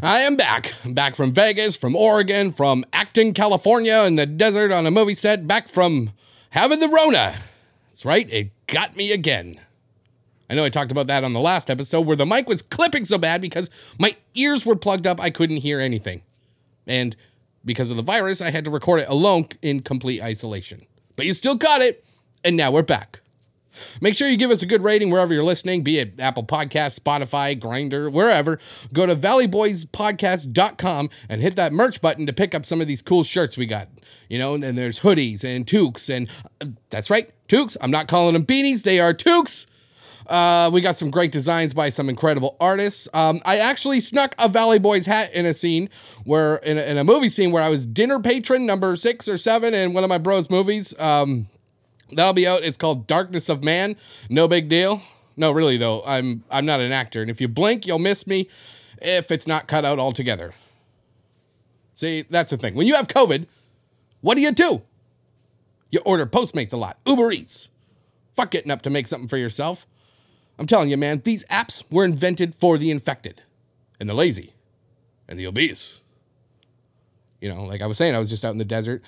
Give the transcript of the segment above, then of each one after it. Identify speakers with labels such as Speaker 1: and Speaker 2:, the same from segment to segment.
Speaker 1: I am back. Back from Vegas, from Oregon, from Acton, California in the desert on a movie set, back from having the Rona. That's right, it got me again. I know I talked about that on the last episode where the mic was clipping so bad because my ears were plugged up, I couldn't hear anything. And because of the virus, I had to record it alone in complete isolation. But you still got it, and now we're back. Make sure you give us a good rating wherever you're listening, be it Apple Podcasts, Spotify, Grindr, wherever. Go to valleyboyspodcast.com and hit that merch button to pick up some of these cool shirts we got. You know, and there's hoodies and toques, and uh, that's right, toques. I'm not calling them beanies, they are toques. Uh, we got some great designs by some incredible artists. Um, I actually snuck a Valley Boys hat in a scene where, in a, in a movie scene where I was dinner patron number six or seven in one of my bros' movies. Um, that'll be out. It's called Darkness of Man. No big deal. No, really though. I'm I'm not an actor, and if you blink, you'll miss me. If it's not cut out altogether. See, that's the thing. When you have COVID, what do you do? You order Postmates a lot, Uber Eats. Fuck getting up to make something for yourself. I'm telling you, man, these apps were invented for the infected and the lazy and the obese. You know, like I was saying, I was just out in the desert.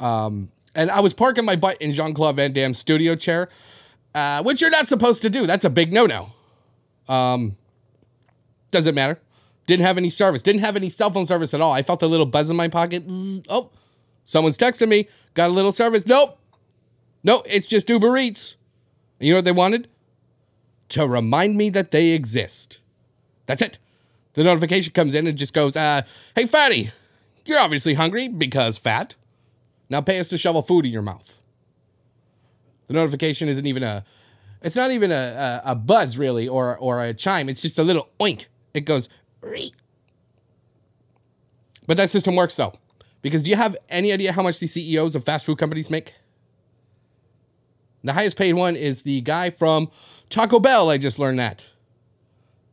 Speaker 1: Um, and I was parking my butt in Jean Claude Van Damme's studio chair, uh, which you're not supposed to do. That's a big no no. Um, doesn't matter. Didn't have any service. Didn't have any cell phone service at all. I felt a little buzz in my pocket. Zzz, oh, someone's texting me. Got a little service. Nope. Nope. It's just Uber Eats. And you know what they wanted? To remind me that they exist. That's it. The notification comes in and just goes, uh, hey, fatty, you're obviously hungry because fat. Now pay us to shovel food in your mouth. The notification isn't even a, it's not even a, a, a buzz really or, or a chime. It's just a little oink. It goes, Ree. but that system works though. Because do you have any idea how much the CEOs of fast food companies make? The highest paid one is the guy from Taco Bell. I just learned that.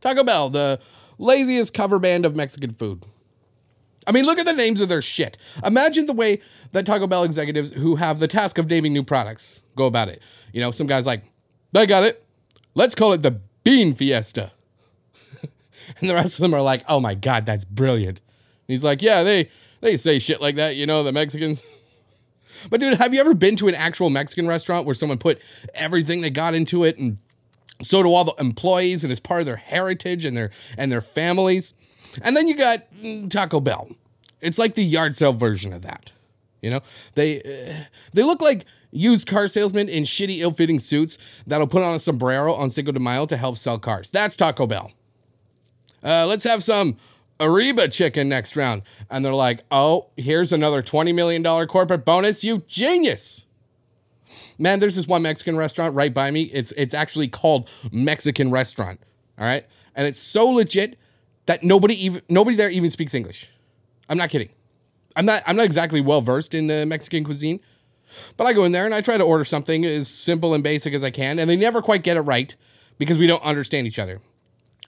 Speaker 1: Taco Bell, the laziest cover band of Mexican food. I mean, look at the names of their shit. Imagine the way that Taco Bell executives who have the task of naming new products go about it. You know, some guy's like, I got it. Let's call it the Bean Fiesta. and the rest of them are like, oh my God, that's brilliant. And he's like, yeah, they, they say shit like that, you know, the Mexicans. But dude, have you ever been to an actual Mexican restaurant where someone put everything they got into it and so do all the employees and it's part of their heritage and their and their families. And then you got mm, Taco Bell. It's like the yard sale version of that. You know, they uh, they look like used car salesmen in shitty, ill-fitting suits that'll put on a sombrero on Cinco de Mayo to help sell cars. That's Taco Bell. Uh, let's have some Arriba chicken next round. And they're like, oh, here's another $20 million corporate bonus. You genius. Man, there's this one Mexican restaurant right by me. It's it's actually called Mexican Restaurant. All right. And it's so legit that nobody even nobody there even speaks English. I'm not kidding. I'm not I'm not exactly well versed in the Mexican cuisine. But I go in there and I try to order something as simple and basic as I can, and they never quite get it right because we don't understand each other.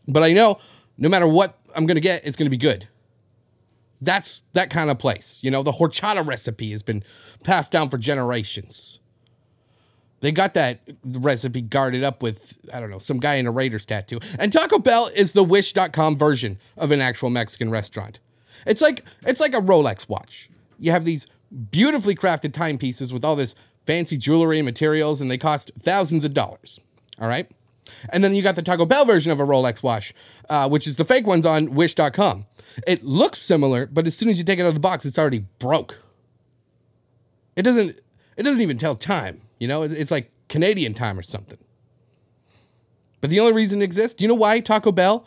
Speaker 1: But I know no matter what I'm gonna get, it's gonna be good. That's that kind of place. You know, the horchata recipe has been passed down for generations. They got that recipe guarded up with, I don't know, some guy in a Raiders tattoo. And Taco Bell is the wish.com version of an actual Mexican restaurant. It's like it's like a Rolex watch. You have these beautifully crafted timepieces with all this fancy jewelry and materials, and they cost thousands of dollars. All right. And then you got the Taco Bell version of a Rolex watch, uh, which is the fake ones on Wish.com. It looks similar, but as soon as you take it out of the box, it's already broke. It doesn't. It doesn't even tell time. You know, it's like Canadian time or something. But the only reason it exists, do you know why Taco Bell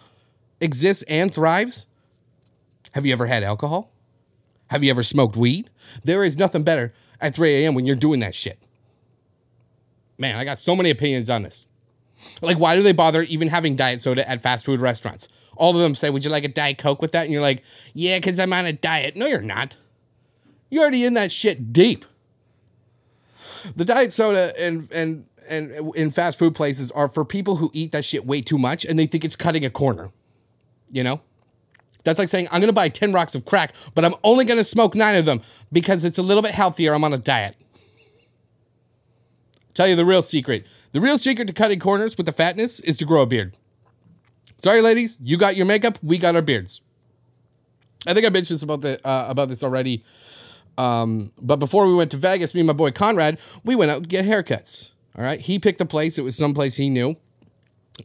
Speaker 1: exists and thrives? Have you ever had alcohol? Have you ever smoked weed? There is nothing better at 3 a.m. when you're doing that shit. Man, I got so many opinions on this. Like, why do they bother even having diet soda at fast food restaurants? All of them say, Would you like a Diet Coke with that? And you're like, Yeah, because I'm on a diet. No, you're not. You're already in that shit deep. The diet soda and and and in fast food places are for people who eat that shit way too much and they think it's cutting a corner. You know? That's like saying I'm going to buy 10 rocks of crack, but I'm only going to smoke 9 of them because it's a little bit healthier. I'm on a diet. Tell you the real secret. The real secret to cutting corners with the fatness is to grow a beard. Sorry ladies, you got your makeup, we got our beards. I think I mentioned this about the uh, about this already. Um, but before we went to Vegas, me and my boy Conrad, we went out to get haircuts. All right, he picked a place. It was someplace he knew.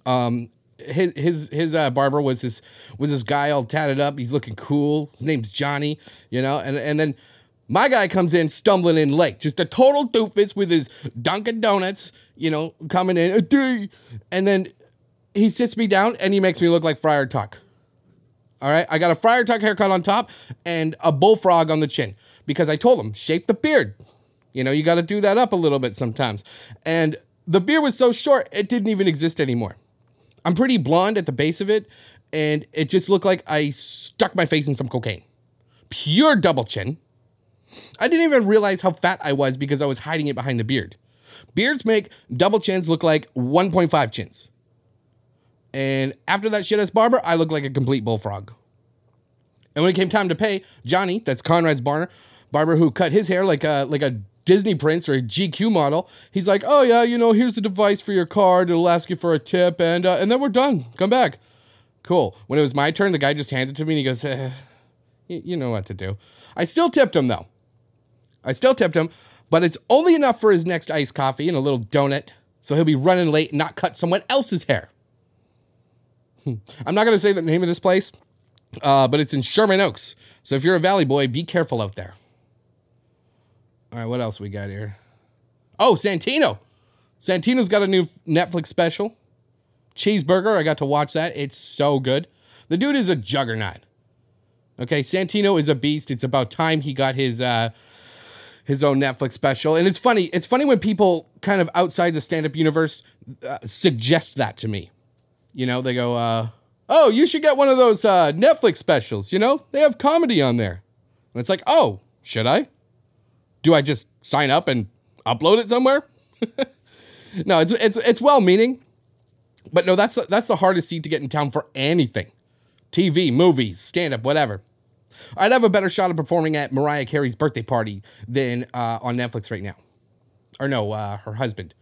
Speaker 1: Um, his his his uh, barber was this was this guy all tatted up. He's looking cool. His name's Johnny, you know. And and then my guy comes in stumbling in late, just a total doofus with his Dunkin' Donuts, you know, coming in, and then he sits me down and he makes me look like Friar Tuck. All right, I got a Friar Tuck haircut on top and a bullfrog on the chin because I told him shape the beard. You know, you got to do that up a little bit sometimes. And the beard was so short, it didn't even exist anymore. I'm pretty blonde at the base of it, and it just looked like I stuck my face in some cocaine. Pure double chin. I didn't even realize how fat I was because I was hiding it behind the beard. Beards make double chins look like 1.5 chins. And after that shit ass barber, I looked like a complete bullfrog. And when it came time to pay, Johnny, that's Conrad's barber, barber who cut his hair like a like a Disney prince or a GQ model, he's like, "Oh yeah, you know, here's the device for your card. It'll ask you for a tip, and uh, and then we're done. Come back." Cool. When it was my turn, the guy just hands it to me and he goes, eh, "You know what to do." I still tipped him though. I still tipped him, but it's only enough for his next iced coffee and a little donut, so he'll be running late and not cut someone else's hair. I'm not going to say the name of this place, uh, but it's in Sherman Oaks. So if you're a Valley boy, be careful out there. All right, what else we got here? Oh, Santino. Santino's got a new Netflix special. Cheeseburger. I got to watch that. It's so good. The dude is a juggernaut. Okay, Santino is a beast. It's about time he got his uh, his own Netflix special. And it's funny. It's funny when people kind of outside the stand up universe uh, suggest that to me. You know, they go, uh, "Oh, you should get one of those uh, Netflix specials." You know, they have comedy on there. And it's like, "Oh, should I? Do I just sign up and upload it somewhere?" no, it's it's it's well meaning, but no, that's that's the hardest seat to get in town for anything, TV, movies, stand up, whatever. I'd have a better shot of performing at Mariah Carey's birthday party than uh, on Netflix right now, or no, uh, her husband.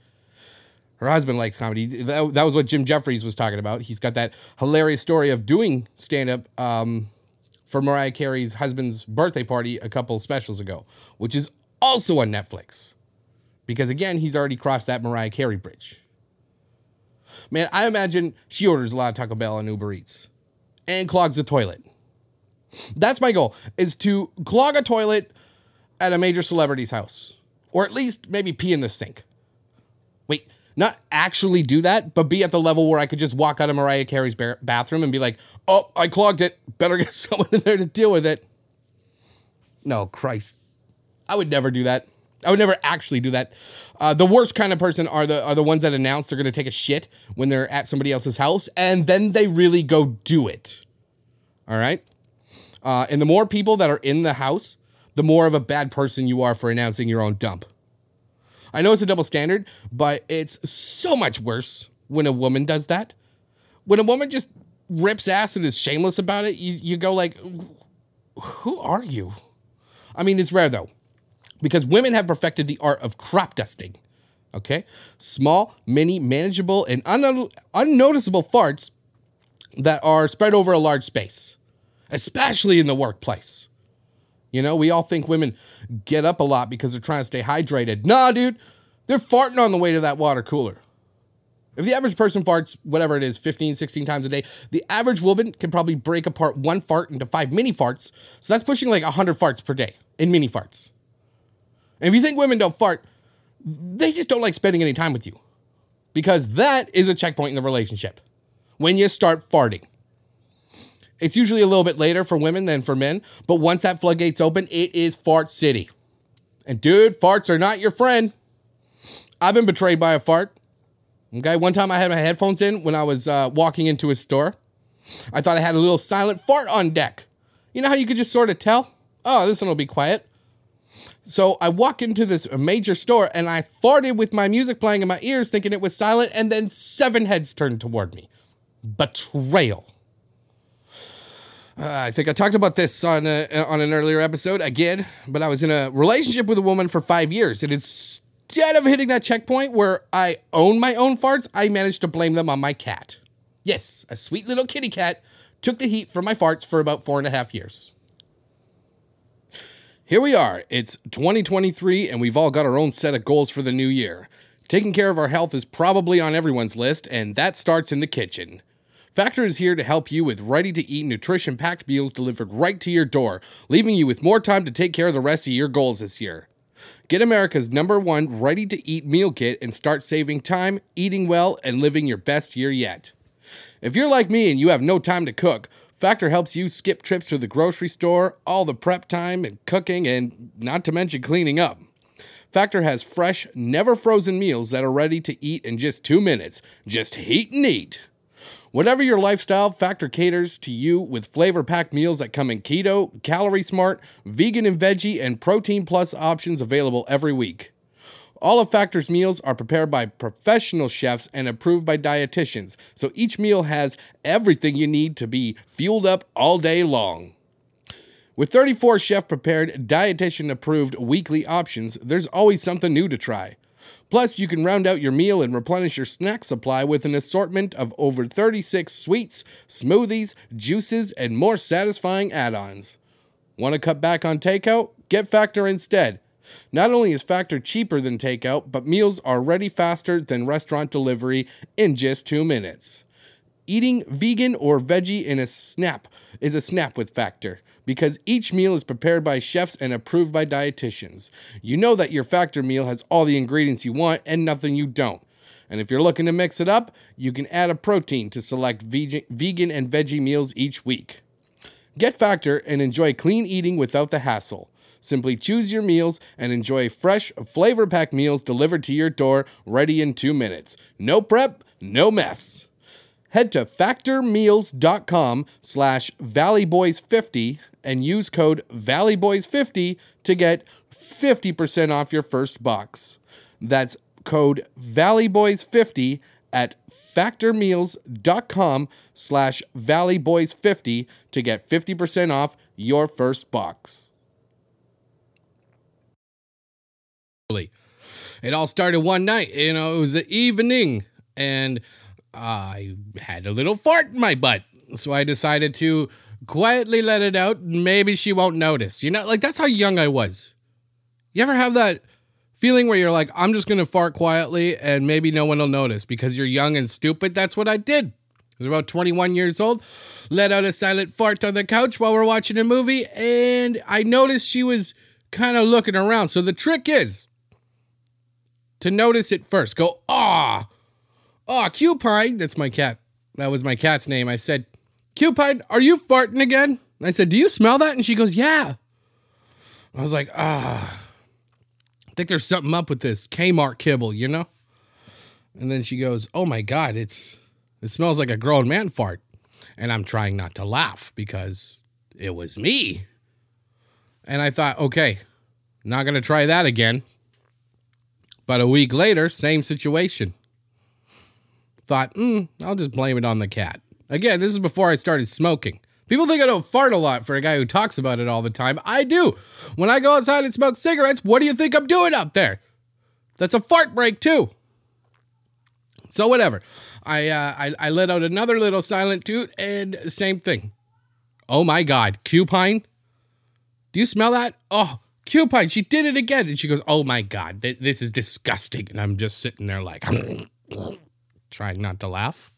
Speaker 1: Her husband likes comedy. That, that was what Jim Jeffries was talking about. He's got that hilarious story of doing stand up um, for Mariah Carey's husband's birthday party a couple specials ago, which is also on Netflix. Because again, he's already crossed that Mariah Carey bridge. Man, I imagine she orders a lot of Taco Bell and Uber Eats and clogs the toilet. That's my goal is to clog a toilet at a major celebrity's house or at least maybe pee in the sink. Wait, not actually do that, but be at the level where I could just walk out of Mariah Carey's bathroom and be like, "Oh, I clogged it. Better get someone in there to deal with it." No, Christ. I would never do that. I would never actually do that. Uh, the worst kind of person are the are the ones that announce they're going to take a shit when they're at somebody else's house and then they really go do it. All right? Uh, and the more people that are in the house, the more of a bad person you are for announcing your own dump. I know it's a double standard, but it's so much worse when a woman does that. When a woman just rips ass and is shameless about it, you, you go like, who are you? I mean, it's rare though, because women have perfected the art of crop dusting. Okay? Small, mini, manageable, and un- unnoticeable farts that are spread over a large space especially in the workplace. You know, we all think women get up a lot because they're trying to stay hydrated. Nah, dude, they're farting on the way to that water cooler. If the average person farts, whatever it is, 15, 16 times a day, the average woman can probably break apart one fart into five mini farts. So that's pushing like 100 farts per day in mini farts. And if you think women don't fart, they just don't like spending any time with you. Because that is a checkpoint in the relationship. When you start farting. It's usually a little bit later for women than for men, but once that floodgate's open, it is fart city. And dude, farts are not your friend. I've been betrayed by a fart. Okay, one time I had my headphones in when I was uh, walking into a store. I thought I had a little silent fart on deck. You know how you could just sort of tell? Oh, this one will be quiet. So I walk into this major store and I farted with my music playing in my ears, thinking it was silent, and then seven heads turned toward me. Betrayal. Uh, I think I talked about this on a, on an earlier episode again, but I was in a relationship with a woman for five years, and instead of hitting that checkpoint where I own my own farts, I managed to blame them on my cat. Yes, a sweet little kitty cat took the heat for my farts for about four and a half years. Here we are. It's 2023, and we've all got our own set of goals for the new year. Taking care of our health is probably on everyone's list, and that starts in the kitchen. Factor is here to help you with ready to eat, nutrition packed meals delivered right to your door, leaving you with more time to take care of the rest of your goals this year. Get America's number one ready to eat meal kit and start saving time, eating well, and living your best year yet. If you're like me and you have no time to cook, Factor helps you skip trips to the grocery store, all the prep time and cooking, and not to mention cleaning up. Factor has fresh, never frozen meals that are ready to eat in just two minutes. Just heat and eat. Whatever your lifestyle, Factor caters to you with flavor packed meals that come in keto, calorie smart, vegan and veggie, and protein plus options available every week. All of Factor's meals are prepared by professional chefs and approved by dietitians, so each meal has everything you need to be fueled up all day long. With 34 chef prepared, dietitian approved weekly options, there's always something new to try. Plus, you can round out your meal and replenish your snack supply with an assortment of over 36 sweets, smoothies, juices, and more satisfying add ons. Want to cut back on takeout? Get Factor instead. Not only is Factor cheaper than takeout, but meals are ready faster than restaurant delivery in just two minutes. Eating vegan or veggie in a snap is a snap with Factor because each meal is prepared by chefs and approved by dietitians. You know that your Factor meal has all the ingredients you want and nothing you don't. And if you're looking to mix it up, you can add a protein to select vegan and veggie meals each week. Get Factor and enjoy clean eating without the hassle. Simply choose your meals and enjoy fresh, flavor packed meals delivered to your door ready in two minutes. No prep, no mess. Head to factormeals.com slash valleyboys50 and use code valleyboys50 to get 50% off your first box. That's code valleyboys50 at factormeals.com slash valleyboys50 to get 50% off your first box. It all started one night, you know, it was the evening, and I had a little fart in my butt. So I decided to quietly let it out. Maybe she won't notice. You know, like that's how young I was. You ever have that feeling where you're like, I'm just going to fart quietly and maybe no one will notice because you're young and stupid? That's what I did. I was about 21 years old, let out a silent fart on the couch while we're watching a movie, and I noticed she was kind of looking around. So the trick is to notice it first. Go, ah, ah, Cupine, that's my cat. That was my cat's name. I said, Cupine, are you farting again? And I said, Do you smell that? And she goes, Yeah. I was like, Ah, I think there's something up with this Kmart kibble, you know? And then she goes, Oh my God, it's it smells like a grown man fart. And I'm trying not to laugh because it was me. And I thought, okay, not gonna try that again. But a week later, same situation thought, mm, I'll just blame it on the cat. Again, this is before I started smoking. People think I don't fart a lot for a guy who talks about it all the time. I do. When I go outside and smoke cigarettes, what do you think I'm doing up there? That's a fart break too. So whatever. I uh, I, I let out another little silent toot, and same thing. Oh my God, Cupine. Do you smell that? Oh, Cupine, she did it again. And she goes, Oh my God, th- this is disgusting. And I'm just sitting there like, trying not to laugh.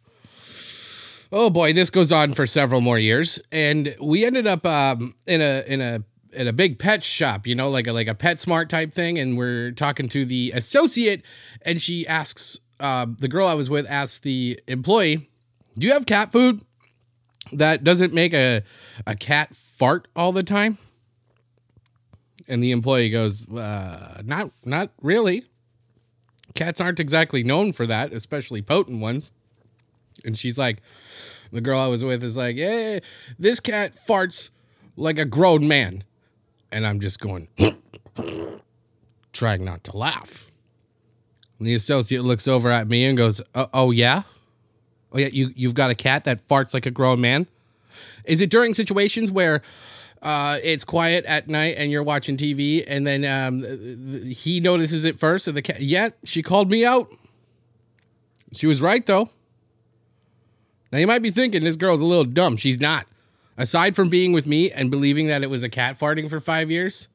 Speaker 1: Oh boy, this goes on for several more years, and we ended up um, in a in a in a big pet shop, you know, like a like a PetSmart type thing, and we're talking to the associate, and she asks uh, the girl I was with asks the employee, "Do you have cat food that doesn't make a a cat fart all the time?" And the employee goes, uh, "Not not really." Cats aren't exactly known for that, especially potent ones. And she's like, the girl I was with is like, yeah, this cat farts like a grown man. And I'm just going, trying not to laugh. And the associate looks over at me and goes, oh, oh yeah? Oh yeah, you, you've got a cat that farts like a grown man? Is it during situations where uh, it's quiet at night and you're watching TV, and then um, he notices it first. And the cat, yeah, she called me out. She was right though. Now you might be thinking this girl's a little dumb. She's not. Aside from being with me and believing that it was a cat farting for five years,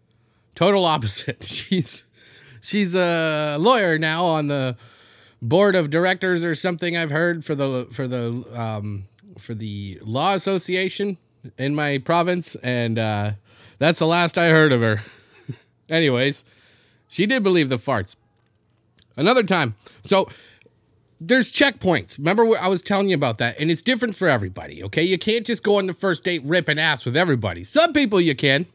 Speaker 1: total opposite. She's she's a lawyer now on the board of directors or something. I've heard for the for the um, for the law association in my province, and uh, that's the last I heard of her. Anyways, she did believe the farts. Another time, so there's checkpoints. Remember I was telling you about that, and it's different for everybody. Okay, you can't just go on the first date ripping ass with everybody. Some people you can.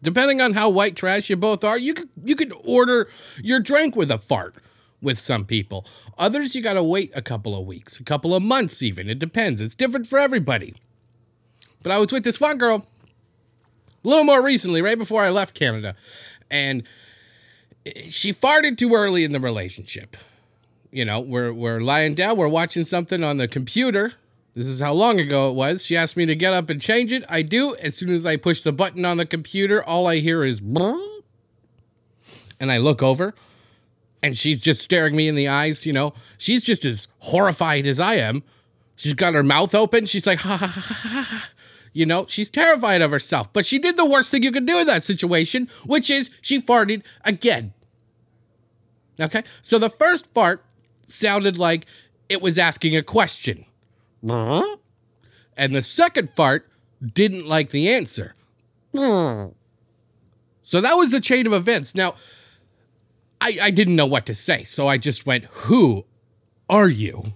Speaker 1: Depending on how white trash you both are, you could you could order your drink with a fart with some people. Others you got to wait a couple of weeks, a couple of months even. It depends. It's different for everybody. But I was with this one girl a little more recently, right before I left Canada, and she farted too early in the relationship. You know, we're we're lying down, we're watching something on the computer. This is how long ago it was. She asked me to get up and change it. I do. As soon as I push the button on the computer, all I hear is and I look over and she's just staring me in the eyes, you know. She's just as horrified as I am. She's got her mouth open. She's like, ha ha ha ha ha. You know, she's terrified of herself. But she did the worst thing you could do in that situation, which is she farted again. Okay? So the first fart sounded like it was asking a question. And the second fart didn't like the answer. So that was the chain of events. Now, I, I didn't know what to say, so I just went, Who are you?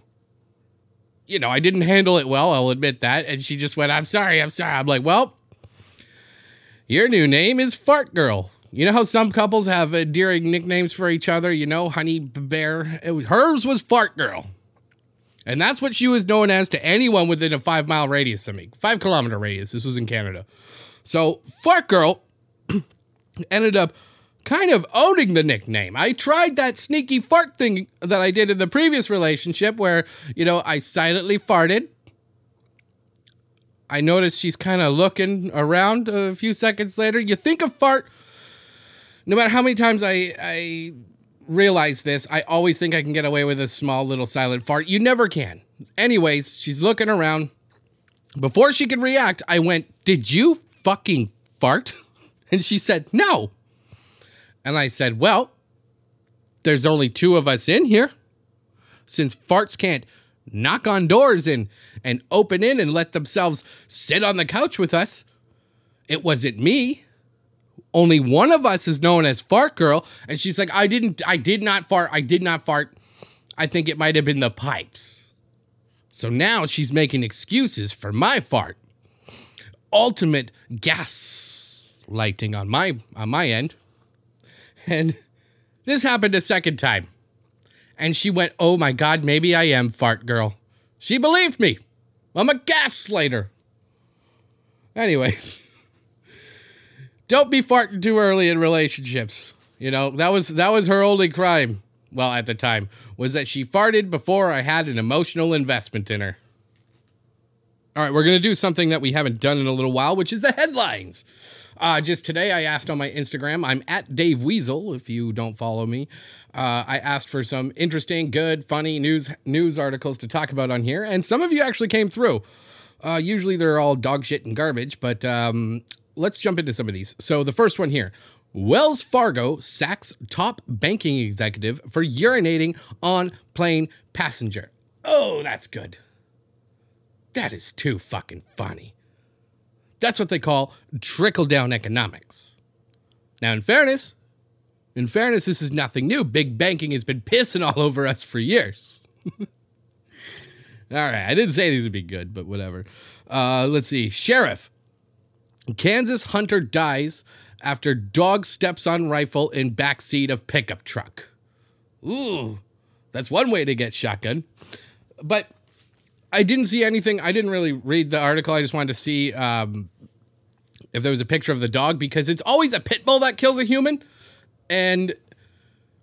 Speaker 1: You know, I didn't handle it well, I'll admit that. And she just went, I'm sorry, I'm sorry. I'm like, Well, your new name is Fart Girl. You know how some couples have endearing nicknames for each other? You know, Honey Bear. Was, hers was Fart Girl. And that's what she was known as to anyone within a five mile radius of me, five kilometer radius. This was in Canada. So, Fart Girl ended up kind of owning the nickname. I tried that sneaky fart thing that I did in the previous relationship where, you know, I silently farted. I noticed she's kind of looking around a few seconds later. You think a fart, no matter how many times I, I realize this, I always think I can get away with a small little silent fart. You never can. Anyways, she's looking around. Before she could react, I went, Did you fucking fart? And she said, No. And I said, Well, there's only two of us in here. Since farts can't knock on doors and, and open in and let themselves sit on the couch with us, it wasn't me. Only one of us is known as Fart Girl. And she's like, I didn't, I did not fart. I did not fart. I think it might have been the pipes. So now she's making excuses for my fart. Ultimate gas lighting on my on my end. And this happened a second time. And she went, Oh my God, maybe I am fart girl. She believed me. I'm a gaslighter. Anyways, don't be farting too early in relationships. You know, that was that was her only crime. Well, at the time, was that she farted before I had an emotional investment in her. All right, we're going to do something that we haven't done in a little while, which is the headlines. Uh, just today, I asked on my Instagram, I'm at Dave Weasel, if you don't follow me. Uh, I asked for some interesting, good, funny news news articles to talk about on here, and some of you actually came through. Uh, usually they're all dog shit and garbage, but um, let's jump into some of these. So the first one here Wells Fargo sacks top banking executive for urinating on plane passenger. Oh, that's good. That is too fucking funny. That's what they call trickle down economics. Now, in fairness, in fairness, this is nothing new. Big banking has been pissing all over us for years. all right, I didn't say these would be good, but whatever. Uh, let's see. Sheriff. Kansas hunter dies after dog steps on rifle in backseat of pickup truck. Ooh, that's one way to get shotgun. But I didn't see anything. I didn't really read the article. I just wanted to see um, if there was a picture of the dog because it's always a pit bull that kills a human. And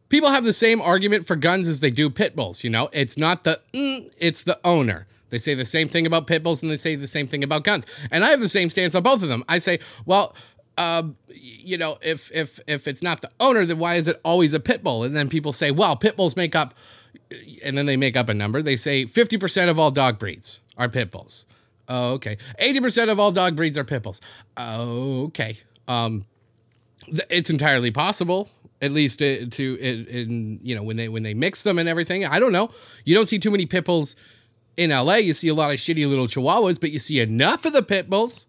Speaker 1: people have the same argument for guns as they do pit bulls. You know, it's not the, mm, it's the owner. They say the same thing about pit bulls and they say the same thing about guns. And I have the same stance on both of them. I say, well, um, you know, if if if it's not the owner, then why is it always a pit bull? And then people say, well, pit bulls make up, and then they make up a number. They say 50% of all dog breeds are pit bulls. Oh, okay. 80% of all dog breeds are pit bulls. Oh, okay. Um, It's entirely possible at least to, to in, you know when they when they mix them and everything. I don't know. You don't see too many pit bulls in LA. You see a lot of shitty little chihuahuas, but you see enough of the pit bulls.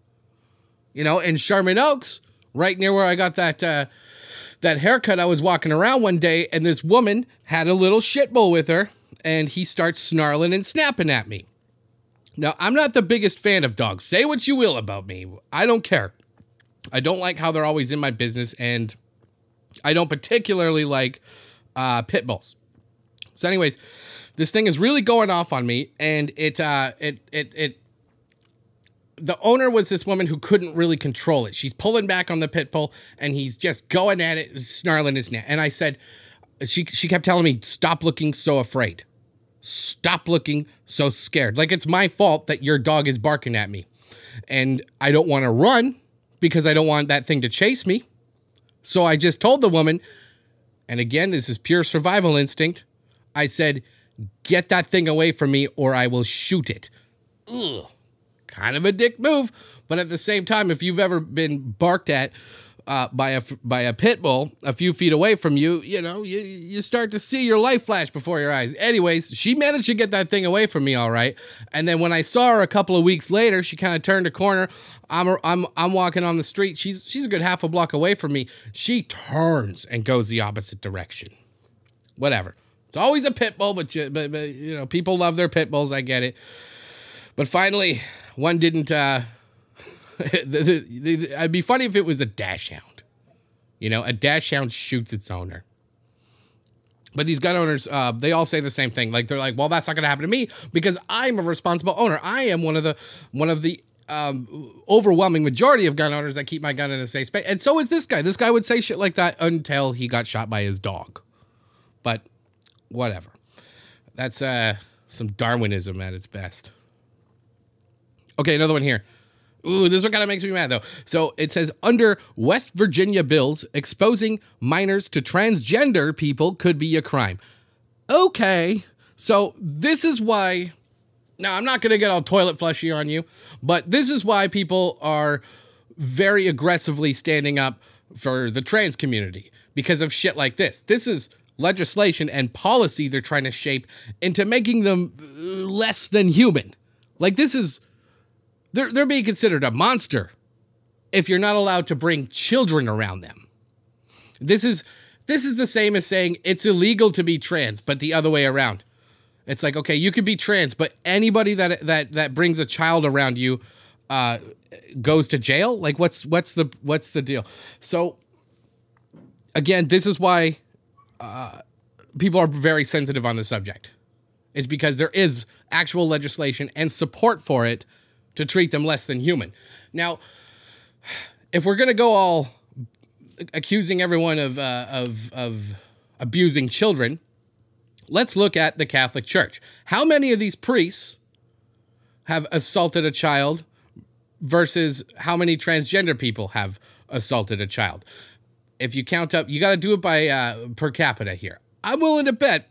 Speaker 1: You know, in Sherman Oaks, right near where I got that uh, that haircut. I was walking around one day, and this woman had a little shit bull with her, and he starts snarling and snapping at me. Now, I'm not the biggest fan of dogs. Say what you will about me. I don't care. I don't like how they're always in my business, and I don't particularly like uh, pit bulls. So, anyways, this thing is really going off on me, and it uh, it it it. The owner was this woman who couldn't really control it. She's pulling back on the pit bull, and he's just going at it, snarling his neck. And I said, she she kept telling me, "Stop looking so afraid. Stop looking so scared. Like it's my fault that your dog is barking at me, and I don't want to run because I don't want that thing to chase me." So I just told the woman, and again, this is pure survival instinct. I said, Get that thing away from me or I will shoot it. Ugh. Kind of a dick move, but at the same time, if you've ever been barked at uh, by a by a pit bull a few feet away from you, you know, you, you start to see your life flash before your eyes. Anyways, she managed to get that thing away from me all right. And then when I saw her a couple of weeks later, she kind of turned a corner. I'm I'm I'm walking on the street. She's she's a good half a block away from me. She turns and goes the opposite direction. Whatever. It's always a pit bull, but you, but, but you know people love their pit bulls. I get it. But finally, one didn't. Uh, the, the, the, it'd be funny if it was a dachshund. You know, a dachshund shoots its owner. But these gun owners, uh, they all say the same thing. Like they're like, "Well, that's not going to happen to me because I'm a responsible owner. I am one of the one of the um, overwhelming majority of gun owners that keep my gun in a safe space." And so is this guy. This guy would say shit like that until he got shot by his dog. But whatever. That's uh, some Darwinism at its best. Okay, another one here. Ooh, this one kind of makes me mad though. So it says under West Virginia bills, exposing minors to transgender people could be a crime. Okay, so this is why. Now I'm not gonna get all toilet flushy on you, but this is why people are very aggressively standing up for the trans community because of shit like this. This is legislation and policy they're trying to shape into making them uh, less than human. Like this is they're, they're being considered a monster if you're not allowed to bring children around them. This is this is the same as saying it's illegal to be trans, but the other way around. It's like okay, you could be trans, but anybody that that that brings a child around you uh, goes to jail. Like what's what's the what's the deal? So again, this is why uh, people are very sensitive on the subject. Is because there is actual legislation and support for it to treat them less than human. Now, if we're gonna go all accusing everyone of uh, of of abusing children, let's look at the Catholic Church. How many of these priests have assaulted a child versus how many transgender people have assaulted a child? If you count up, you got to do it by uh, per capita here. I'm willing to bet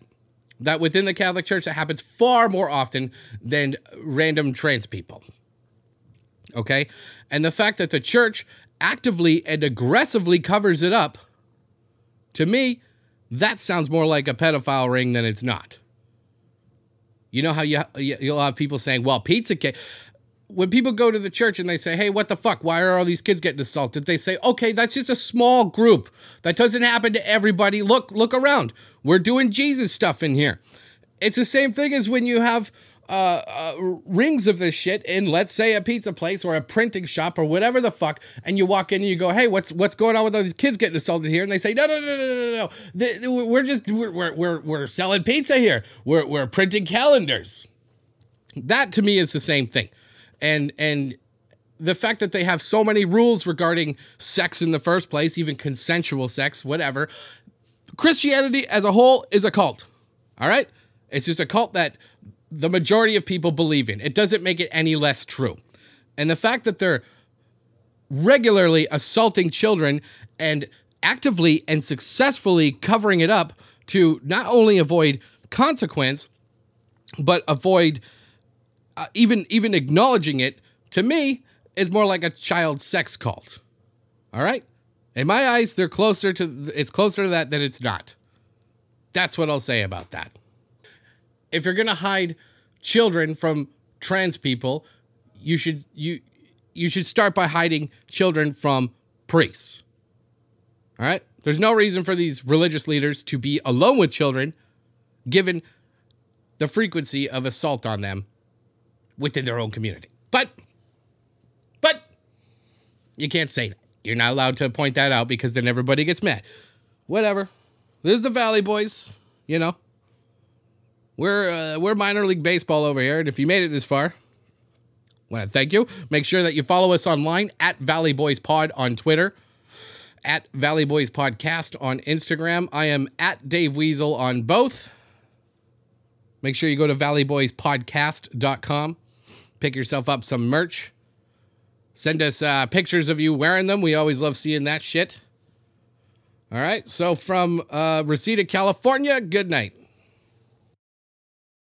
Speaker 1: that within the Catholic Church that happens far more often than random trans people. Okay. And the fact that the church actively and aggressively covers it up, to me, that sounds more like a pedophile ring than it's not. You know how you you'll have people saying, "Well, Pizzagate." When people go to the church and they say, "Hey, what the fuck? Why are all these kids getting assaulted?" They say, "Okay, that's just a small group. That doesn't happen to everybody. Look, look around. We're doing Jesus stuff in here." It's the same thing as when you have uh, uh, rings of this shit in, let's say, a pizza place or a printing shop or whatever the fuck, and you walk in and you go, "Hey, what's what's going on with all these kids getting assaulted here?" And they say, "No, no, no, no, no, no, no. we're just we're, we're we're we're selling pizza here. We're we're printing calendars." That to me is the same thing, and and the fact that they have so many rules regarding sex in the first place, even consensual sex, whatever. Christianity as a whole is a cult. All right? It's just a cult that the majority of people believe in. It doesn't make it any less true. And the fact that they're regularly assaulting children and actively and successfully covering it up to not only avoid consequence, but avoid uh, even even acknowledging it to me is more like a child sex cult. All right? In my eyes, they're closer to it's closer to that than it's not. That's what I'll say about that. If you're gonna hide children from trans people, you should you you should start by hiding children from priests. All right? There's no reason for these religious leaders to be alone with children given the frequency of assault on them within their own community. But but you can't say that. You're not allowed to point that out because then everybody gets mad. Whatever. This is the Valley Boys, you know. We're uh, we're minor league baseball over here, and if you made it this far, to thank you. Make sure that you follow us online at Valley Boys Pod on Twitter, at Valley Boys Podcast on Instagram. I am at Dave Weasel on both. Make sure you go to valleyboyspodcast.com. Pick yourself up some merch. Send us uh, pictures of you wearing them. We always love seeing that shit. All right. So from uh, Reseda, California, good night.